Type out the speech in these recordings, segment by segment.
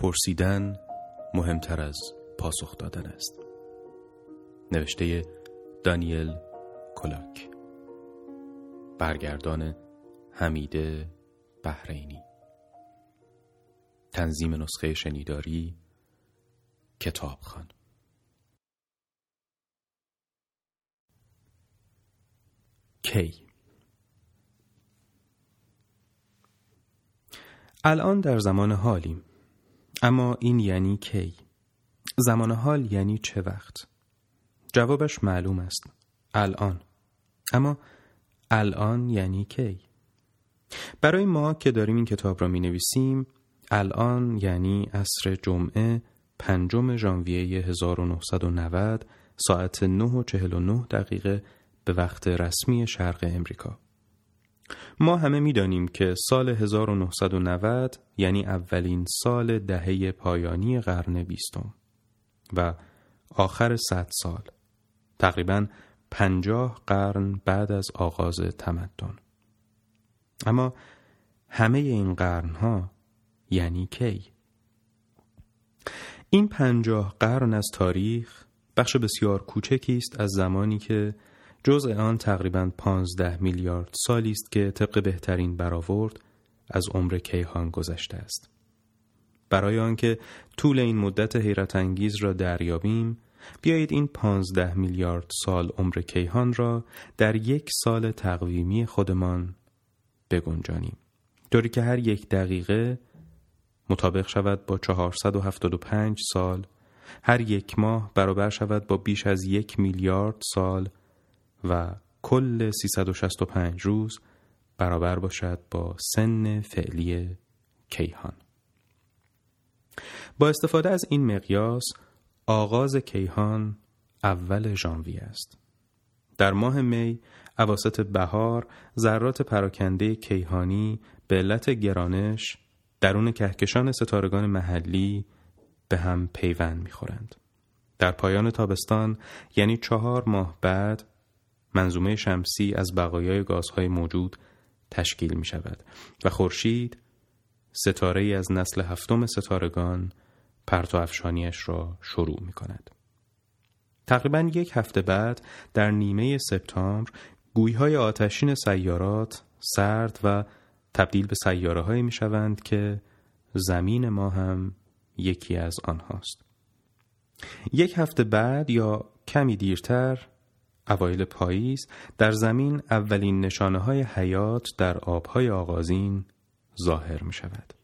پرسیدن مهمتر از پاسخ دادن است. نوشته دانیل کلاک. برگردان حمیده بحرینی. تنظیم نسخه شنیداری کتابخان کی؟ الان در زمان حالیم. اما این یعنی کی؟ زمان حال یعنی چه وقت؟ جوابش معلوم است. الان. اما الان یعنی کی؟ برای ما که داریم این کتاب را می نویسیم الان یعنی عصر جمعه پنجم ژانویه 1990 ساعت 9 و 49 دقیقه به وقت رسمی شرق امریکا. ما همه می‌دانیم که سال 1990 یعنی اولین سال دهه پایانی قرن بیستم و آخر صد سال تقریبا پنجاه قرن بعد از آغاز تمدن اما همه این قرنها یعنی کی؟ این پنجاه قرن از تاریخ بخش بسیار کوچکی است از زمانی که جزء آن تقریبا پانزده میلیارد سالی است که طبق بهترین برآورد از عمر کیهان گذشته است. برای آنکه طول این مدت حیرت انگیز را دریابیم بیایید این پانزده میلیارد سال عمر کیهان را در یک سال تقویمی خودمان بگنجانیم طوری که هر یک دقیقه مطابق شود با 475 سال هر یک ماه برابر شود با بیش از یک میلیارد سال و کل 365 روز برابر باشد با سن فعلی کیهان. با استفاده از این مقیاس آغاز کیهان اول ژانویه است. در ماه می اواسط بهار ذرات پراکنده کیهانی به علت گرانش درون کهکشان ستارگان محلی به هم پیوند می‌خورند. در پایان تابستان یعنی چهار ماه بعد منظومه شمسی از بقایای گازهای موجود تشکیل می شود و خورشید ستاره ای از نسل هفتم ستارگان پرتو افشانیش را شروع می کند. تقریبا یک هفته بعد در نیمه سپتامبر گویهای آتشین سیارات سرد و تبدیل به سیاره های می شوند که زمین ما هم یکی از آنهاست. یک هفته بعد یا کمی دیرتر اوایل پاییز در زمین اولین نشانه های حیات در آبهای آغازین ظاهر می شود.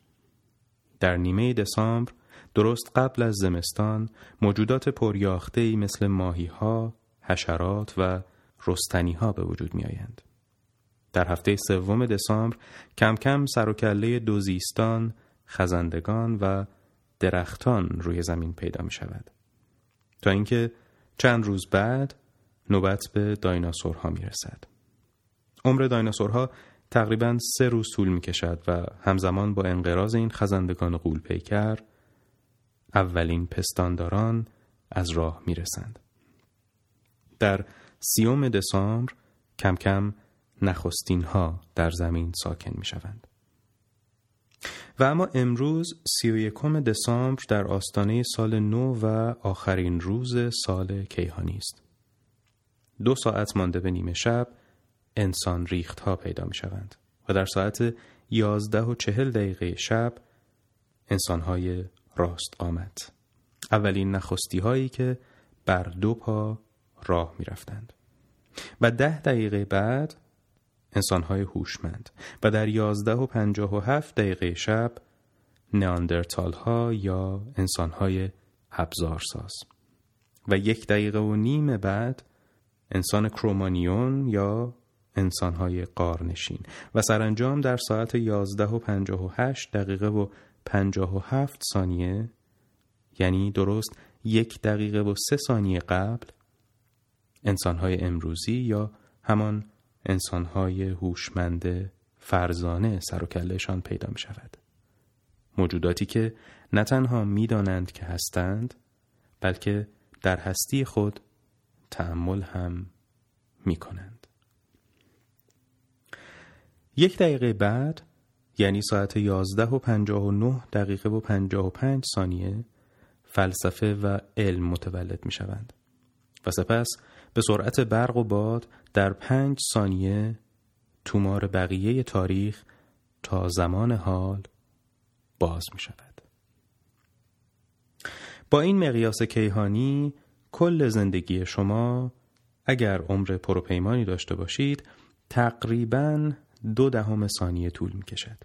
در نیمه دسامبر درست قبل از زمستان موجودات پریاخته مثل ماهی ها، حشرات و رستنی ها به وجود می آیند. در هفته سوم دسامبر کم کم سر و کله دوزیستان، خزندگان و درختان روی زمین پیدا می شود. تا اینکه چند روز بعد نوبت به دایناسورها می رسد. عمر دایناسورها تقریبا سه روز طول می کشد و همزمان با انقراض این خزندگان غول پیکر اولین پستانداران از راه می رسند. در سیوم دسامبر کم کم نخستین ها در زمین ساکن می شوند. و اما امروز سی و یکم دسامبر در آستانه سال نو و آخرین روز سال کیهانی است. دو ساعت مانده به نیمه شب انسان ریخت ها پیدا می شوند و در ساعت یازده و چهل دقیقه شب انسان های راست آمد. اولین نخستی هایی که بر دو پا راه می رفتند و ده دقیقه بعد انسان های هوشمند و در یازده و پنجاه و هفت دقیقه شب نیاندرتال ها یا انسان های ابزارساز. و یک دقیقه و نیم بعد انسان کرومانیون یا انسانهای قارنشین و سرانجام در ساعت 11 و 58 دقیقه و 57 ثانیه یعنی درست یک دقیقه و سه ثانیه قبل انسانهای امروزی یا همان انسانهای هوشمند فرزانه سر و کلشان پیدا می شود. موجوداتی که نه تنها می دانند که هستند بلکه در هستی خود تحمل هم می کنند. یک دقیقه بعد یعنی ساعت 11 و 59 دقیقه و 55 ثانیه فلسفه و علم متولد می شوند و سپس به سرعت برق و باد در پنج ثانیه تومار بقیه تاریخ تا زمان حال باز می شود. با این مقیاس کیهانی کل زندگی شما اگر عمر پروپیمانی داشته باشید تقریبا دو دهم ثانیه طول می کشد.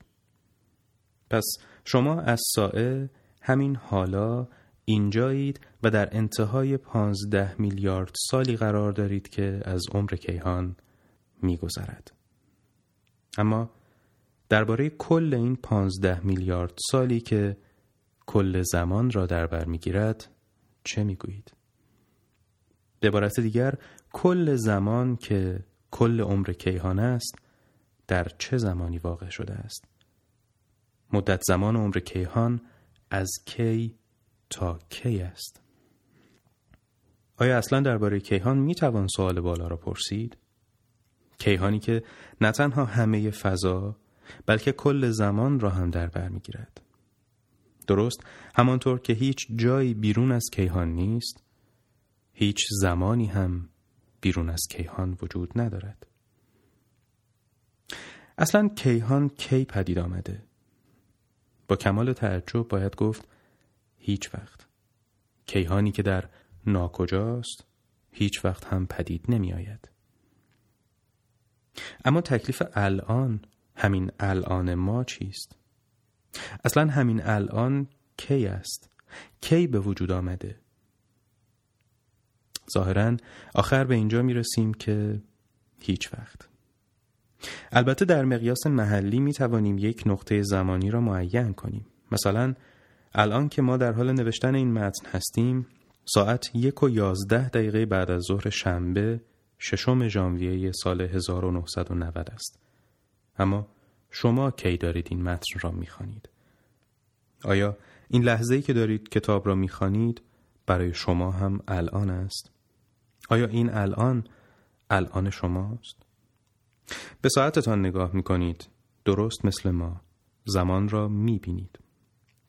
پس شما از سائه همین حالا اینجایید و در انتهای پانزده میلیارد سالی قرار دارید که از عمر کیهان میگذرد. اما درباره کل این پانزده میلیارد سالی که کل زمان را در بر می‌گیرد چه می‌گویید؟ به عبارت دیگر کل زمان که کل عمر کیهان است در چه زمانی واقع شده است؟ مدت زمان عمر کیهان از کی تا کی است؟ آیا اصلا درباره کیهان می توان سوال بالا را پرسید؟ کیهانی که نه تنها همه فضا بلکه کل زمان را هم در بر می‌گیرد. درست همانطور که هیچ جایی بیرون از کیهان نیست هیچ زمانی هم بیرون از کیهان وجود ندارد. اصلا کیهان کی پدید آمده؟ با کمال تعجب باید گفت هیچ وقت. کیهانی که در ناکجاست هیچ وقت هم پدید نمی آید. اما تکلیف الان همین الان ما چیست؟ اصلا همین الان کی است؟ کی به وجود آمده؟ ظاهرا آخر به اینجا می رسیم که هیچ وقت. البته در مقیاس محلی می توانیم یک نقطه زمانی را معین کنیم. مثلا الان که ما در حال نوشتن این متن هستیم ساعت یک و یازده دقیقه بعد از ظهر شنبه ششم ژانویه سال 1990 است. اما شما کی دارید این متن را می‌خوانید؟ آیا این لحظه‌ای که دارید کتاب را می‌خوانید برای شما هم الان است؟ آیا این الان الان شماست؟ به ساعتتان نگاه می‌کنید. درست مثل ما. زمان را می‌بینید.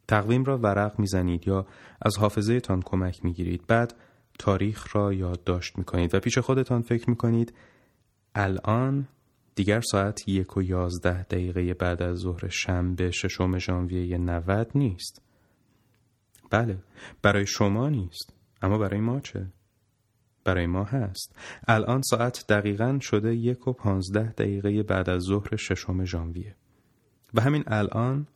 تقویم را ورق می‌زنید یا از حافظه تان کمک می‌گیرید. بعد تاریخ را یادداشت می‌کنید و پیش خودتان فکر می‌کنید. الان دیگر ساعت یک و یازده دقیقه بعد از ظهر شنبه ششم ژانویه 90 نیست. بله برای شما نیست. اما برای ما چه؟ برای ما هست. الان ساعت دقیقا شده یک و پانزده دقیقه بعد از ظهر ششم ژانویه. و همین الان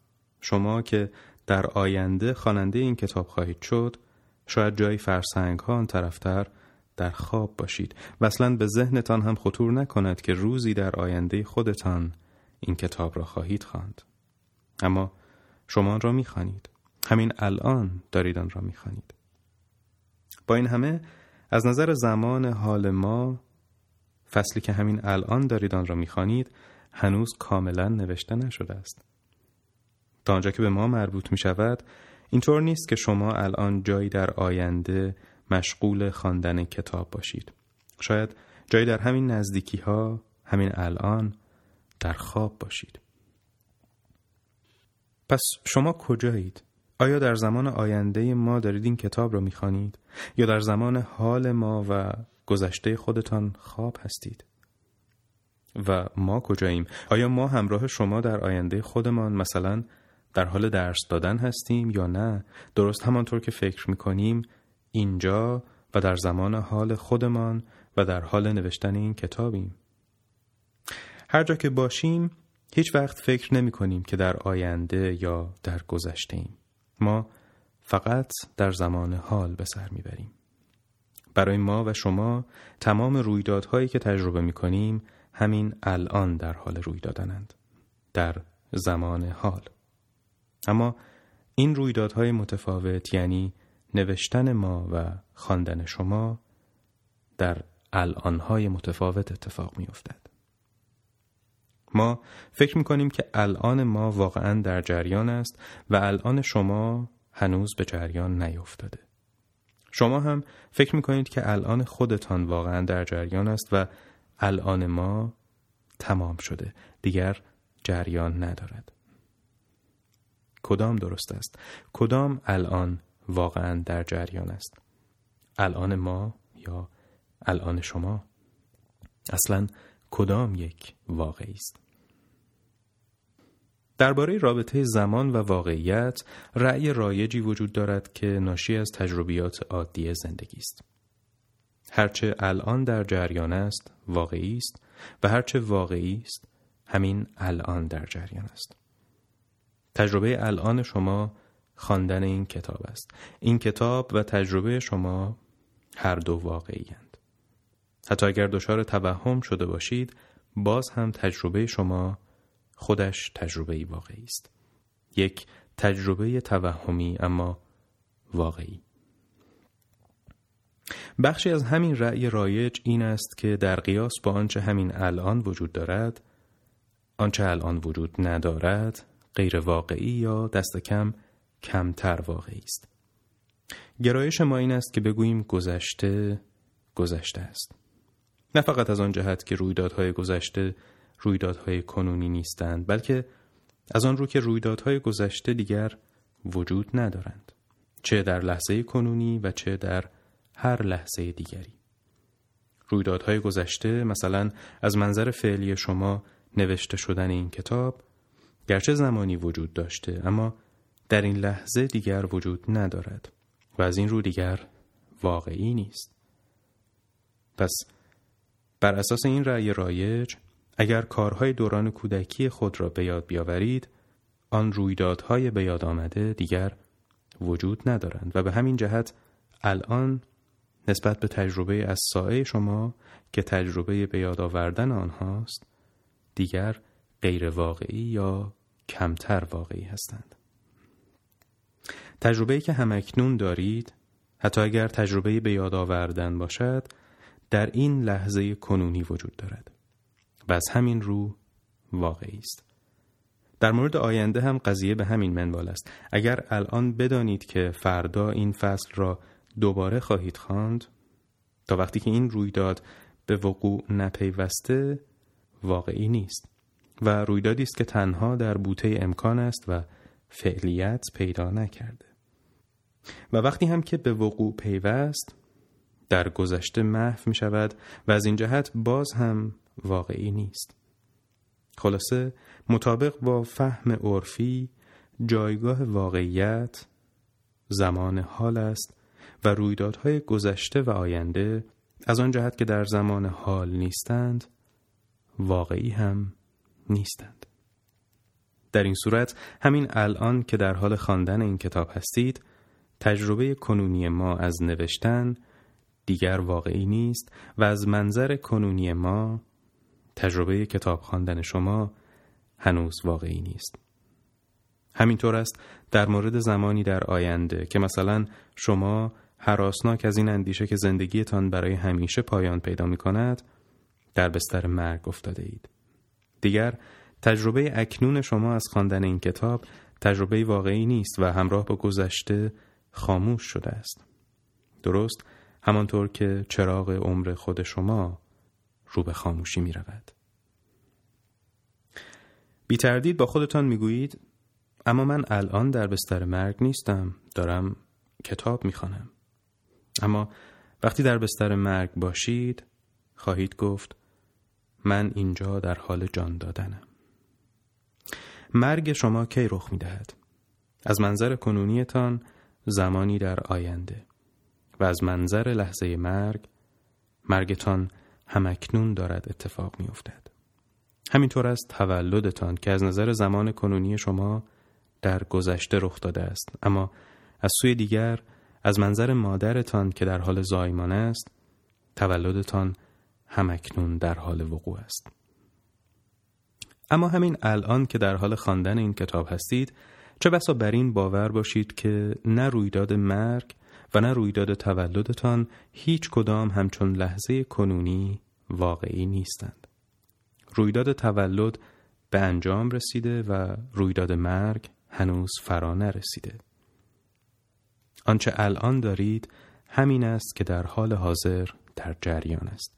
شما که در آینده خواننده این کتاب خواهید شد شاید جای فرسنگ ها آن طرفتر در خواب باشید. و اصلا به ذهنتان هم خطور نکند که روزی در آینده خودتان این کتاب را خواهید خواند. اما شما آن را می‌خوانید. همین الان دارید آن را می‌خوانید. با این همه از نظر زمان حال ما فصلی که همین الان دارید آن را می‌خوانید هنوز کاملا نوشته نشده است. تا آنجا که به ما مربوط می شود اینطور نیست که شما الان جایی در آینده مشغول خواندن کتاب باشید. شاید جایی در همین نزدیکی ها همین الان در خواب باشید. پس شما کجایید؟ آیا در زمان آینده ما دارید این کتاب را می‌خوانید یا در زمان حال ما و گذشته خودتان خواب هستید؟ و ما کجاییم؟ آیا ما همراه شما در آینده خودمان مثلا در حال درس دادن هستیم یا نه درست همانطور که فکر می‌کنیم اینجا و در زمان حال خودمان و در حال نوشتن این کتابیم هر جا که باشیم هیچ وقت فکر نمی کنیم که در آینده یا در گذشته ایم. ما فقط در زمان حال به سر می‌بریم. برای ما و شما تمام رویدادهایی که تجربه می کنیم همین الان در حال روی دادنند. در زمان حال. اما این رویدادهای متفاوت یعنی نوشتن ما و خواندن شما در الانهای متفاوت اتفاق می. ما فکر می کنیم که الان ما واقعا در جریان است و الان شما هنوز به جریان نیفتاده. شما هم فکر می کنید که الان خودتان واقعا در جریان است و الان ما تمام شده دیگر جریان ندارد. کدام درست است کدام الان واقعا در جریان است الان ما یا الان شما اصلا کدام یک واقعی است؟ درباره رابطه زمان و واقعیت رأی رایجی وجود دارد که ناشی از تجربیات عادی زندگی است. هرچه الان در جریان است واقعی است و هرچه واقعی است همین الان در جریان است. تجربه الان شما خواندن این کتاب است. این کتاب و تجربه شما هر دو واقعی هند. حتی اگر دچار توهم شده باشید باز هم تجربه شما خودش تجربه واقعی است. یک تجربه توهمی اما واقعی. بخشی از همین رأی رایج این است که در قیاس با آنچه همین الان وجود دارد آنچه الان وجود ندارد غیر واقعی یا دست کم کمتر واقعی است. گرایش ما این است که بگوییم گذشته گذشته است. نه فقط از آن جهت که رویدادهای گذشته رویدادهای کنونی نیستند بلکه از آن رو که رویدادهای گذشته دیگر وجود ندارند چه در لحظه کنونی و چه در هر لحظه دیگری. رویدادهای گذشته مثلا از منظر فعلی شما نوشته شدن این کتاب گرچه زمانی وجود داشته اما در این لحظه دیگر وجود ندارد و از این رو دیگر واقعی نیست. پس بر اساس این رأی رایج اگر کارهای دوران کودکی خود را به یاد بیاورید آن رویدادهای به یاد آمده دیگر وجود ندارند و به همین جهت الان نسبت به تجربه از سایه شما که تجربه به یاد آوردن آنهاست دیگر غیر واقعی یا کمتر واقعی هستند. تجربه‌ای که همکنون دارید حتی اگر تجربه به یاد آوردن باشد در این لحظه کنونی وجود دارد و از همین رو واقعی است. در مورد آینده هم قضیه به همین منوال است. اگر الان بدانید که فردا این فصل را دوباره خواهید خواند تا وقتی که این رویداد به وقوع نپیوسته واقعی نیست و رویدادی است که تنها در بوته امکان است و فعلیت پیدا نکرده. و وقتی هم که به وقوع پیوست در گذشته محو می شود و از این جهت باز هم واقعی نیست. خلاصه مطابق با فهم عرفی جایگاه واقعیت زمان حال است و رویدادهای گذشته و آینده از آن جهت که در زمان حال نیستند واقعی هم نیستند. در این صورت همین الان که در حال خواندن این کتاب هستید تجربه کنونی ما از نوشتن دیگر واقعی نیست و از منظر کنونی ما تجربه کتاب خواندن شما هنوز واقعی نیست. همینطور است در مورد زمانی در آینده که مثلا شما حراسناک از این اندیشه که زندگیتان برای همیشه پایان پیدا می کند در بستر مرگ افتاده اید. دیگر تجربه اکنون شما از خواندن این کتاب تجربه واقعی نیست و همراه با گذشته خاموش شده است. درست همانطور که چراغ عمر خود شما رو به خاموشی می رود بی تردید با خودتان می گویید اما من الان در بستر مرگ نیستم دارم کتاب می خانم. اما وقتی در بستر مرگ باشید خواهید گفت من اینجا در حال جان دادنم مرگ شما کی رخ می دهد؟ از منظر کنونیتان زمانی در آینده و از منظر لحظه مرگ مرگتان همکنون دارد اتفاق می افتد. همینطور است تولدتان که از نظر زمان کنونی شما در گذشته رخ داده است اما از سوی دیگر از منظر مادرتان که در حال زایمان است تولدتان همکنون در حال وقوع است اما همین الان که در حال خواندن این کتاب هستید چه بسا بر این باور باشید که نه رویداد مرگ و نه رویداد تولدتان هیچ کدام همچون لحظه کنونی واقعی نیستند. رویداد تولد به انجام رسیده و رویداد مرگ هنوز فرا نرسیده. آنچه الان دارید همین است که در حال حاضر در جریان است.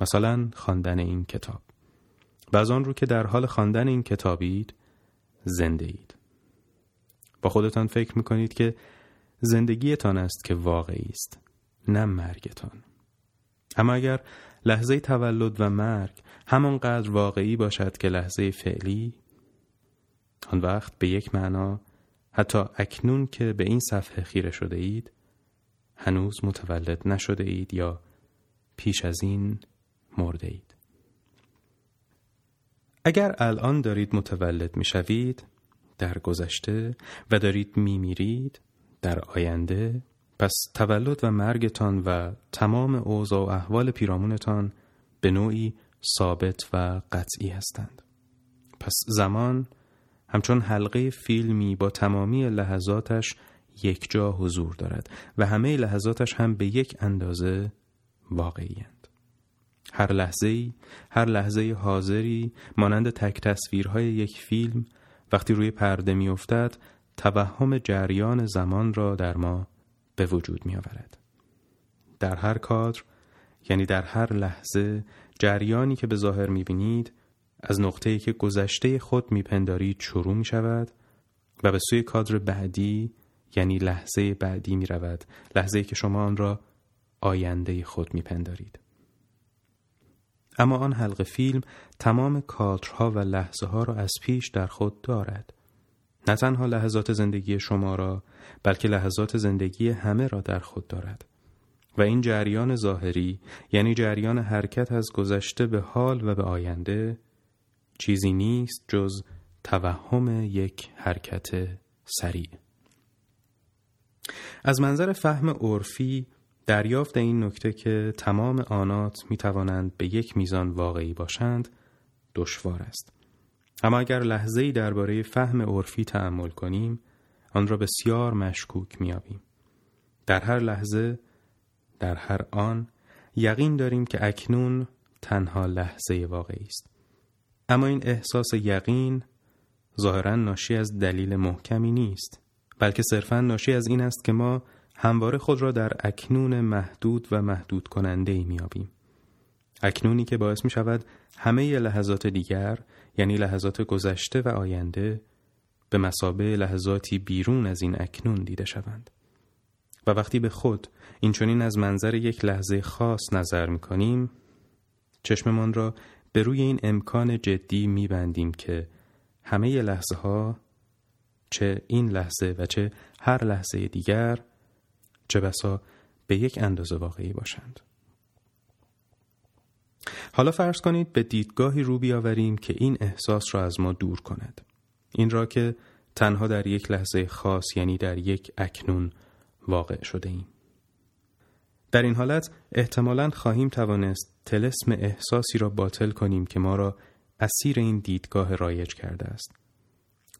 مثلا خواندن این کتاب. و از آن رو که در حال خواندن این کتابید زنده اید با خودتان فکر می‌کنید که زندگیتان است که واقعی است نه مرگتان. اما اگر لحظه تولد و مرگ همانقدر واقعی باشد که لحظه فعلی آن وقت به یک معنا حتی اکنون که به این صفحه خیره شده اید هنوز متولد نشده اید یا پیش از این مرده اید. اگر الان دارید متولد می شوید در گذشته و دارید می میرید در آینده پس تولد و مرگتان و تمام اوضاع و احوال پیرامونتان به نوعی ثابت و قطعی هستند. پس زمان همچون حلقه فیلمی با تمامی لحظاتش یک جا حضور دارد و همه لحظاتش هم به یک اندازه واقعی هر لحظه ای، هر لحظه حاضری مانند تک تصویرهای یک فیلم وقتی روی پرده می افتد توهم جریان زمان را در ما به وجود می آورد. در هر کادر یعنی در هر لحظه جریانی که به ظاهر می بینید از نقطه‌ای که گذشته خود میپندارید شروع می شود و به سوی کادر بعدی یعنی لحظه بعدی می رود لحظه که شما آن را آینده خود میپندارید. اما آن حلق فیلم تمام کادرها و لحظه ها را از پیش در خود دارد. نه تنها لحظات زندگی شما را بلکه لحظات زندگی همه را در خود دارد. و این جریان ظاهری یعنی جریان حرکت از گذشته به حال و به آینده چیزی نیست جز توهم یک حرکت سریع. از منظر فهم عرفی دریافت این نکته که تمام آنات می توانند به یک میزان واقعی باشند دشوار است. اما اگر لحظه ای درباره فهم عرفی تأمل کنیم آن را بسیار مشکوک میابیم. در هر لحظه در هر آن یقین داریم که اکنون تنها لحظه واقعی است. اما این احساس یقین ظاهرا ناشی از دلیل محکمی نیست بلکه صرفا ناشی از این است که ما همواره خود را در اکنون محدود و محدود کننده ای میابیم. اکنونی که باعث می شود همه لحظات دیگر یعنی لحظات گذشته و آینده به مسابه لحظاتی بیرون از این اکنون دیده شوند. و وقتی به خود این از منظر یک لحظه خاص نظر می کنیم چشممان را به روی این امکان جدی می بندیم که همه لحظه ها چه این لحظه و چه هر لحظه دیگر چه بسا به یک اندازه واقعی باشند. حالا فرض کنید به دیدگاهی رو بیاوریم که این احساس را از ما دور کند. این را که تنها در یک لحظه خاص یعنی در یک اکنون واقع شده ایم. در این حالت احتمالا خواهیم توانست تلسم احساسی را باطل کنیم که ما را اسیر این دیدگاه رایج کرده است.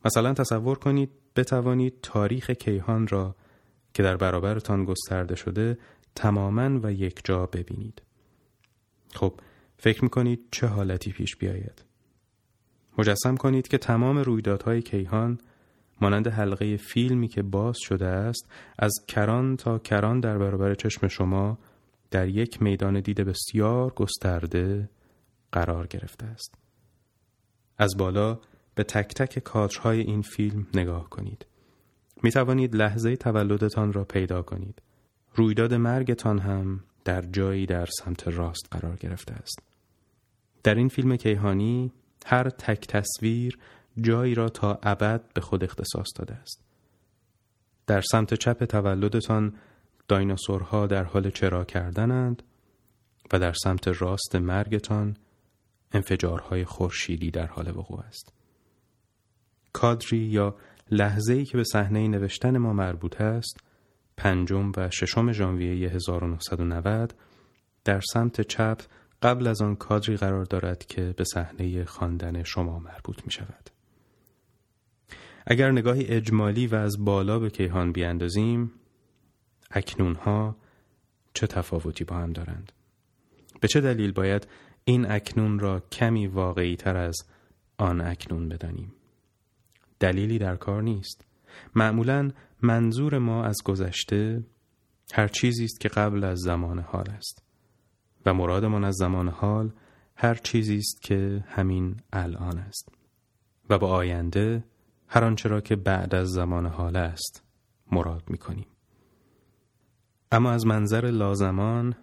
مثلا تصور کنید بتوانید تاریخ کیهان را که در برابرتان گسترده شده تماما و یک جا ببینید. خب فکر می‌کنید چه حالتی پیش بیاید؟ مجسم کنید که تمام رویدادهای کیهان مانند حلقه فیلمی که باز شده است از کران تا کران در برابر چشم شما در یک میدان دید بسیار گسترده قرار گرفته است. از بالا به تک تک کادرهای این فیلم نگاه کنید. می توانید لحظه تولدتان را پیدا کنید. رویداد مرگتان هم در جایی در سمت راست قرار گرفته است. در این فیلم کیهانی هر تک تصویر جایی را تا ابد به خود اختصاص داده است. در سمت چپ تولدتان دایناسورها در حال چرا کردنند و در سمت راست مرگتان انفجارهای خورشیدی در حال وقوع است. کادری یا لحظه‌ای که به صحنه نوشتن ما مربوط است پنجم و ششم ژانویه 1990 در سمت چپ قبل از آن کادری قرار دارد که به صحنه خواندن شما مربوط می شود. اگر نگاهی اجمالی و از بالا به کیهان بیاندازیم اکنون ها چه تفاوتی با هم دارند؟ به چه دلیل باید این اکنون را کمی واقعی تر از آن اکنون بدانیم؟ دلیلی در کار نیست. معمولا منظور ما از گذشته هر چیزی است که قبل از زمان حال است و مرادمان از زمان حال هر چیزی است که همین الان است و با آینده هر آنچه را که بعد از زمان حال است مراد می کنیم. اما از منظر لازمان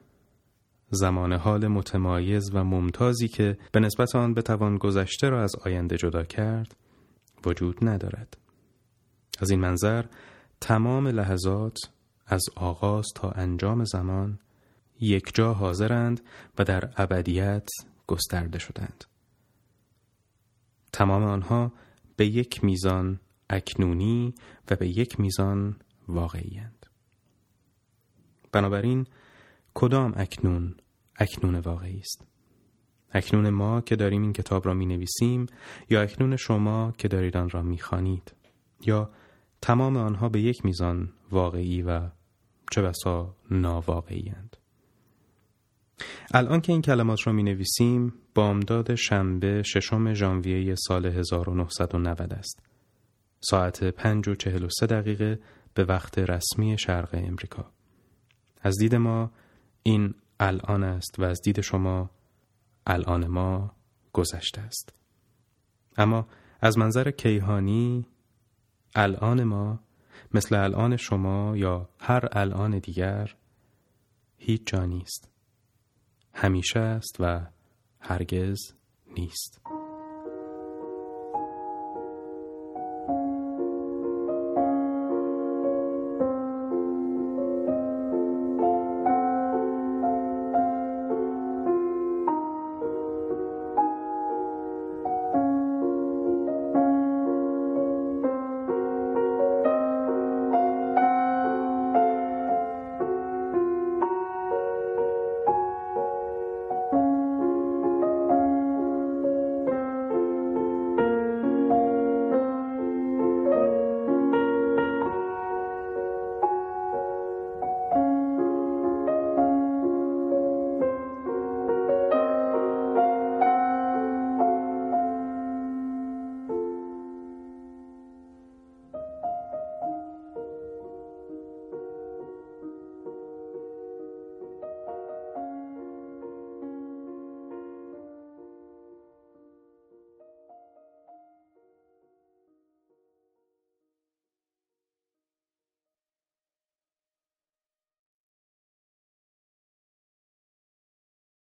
زمان حال متمایز و ممتازی که به نسبت آن بتوان گذشته را از آینده جدا کرد وجود ندارد از این منظر تمام لحظات از آغاز تا انجام زمان یک جا حاضرند و در ابدیت گسترده شدند. تمام آنها به یک میزان اکنونی و به یک میزان واقعیند بنابراین کدام اکنون اکنون واقعی است؟ اکنون ما که داریم این کتاب را می نویسیم یا اکنون شما که دارید آن را می خانید یا تمام آنها به یک میزان واقعی و چه بسا ناواقعی الان که این کلمات را می نویسیم بامداد شنبه ششم ژانویه سال 1990 است. ساعت 5 و 43 دقیقه به وقت رسمی شرق امریکا. از دید ما این الان است و از دید شما الان ما گذشته است. اما از منظر کیهانی الان ما مثل الان شما یا هر الان دیگر هیچ جا نیست. همیشه است و هرگز نیست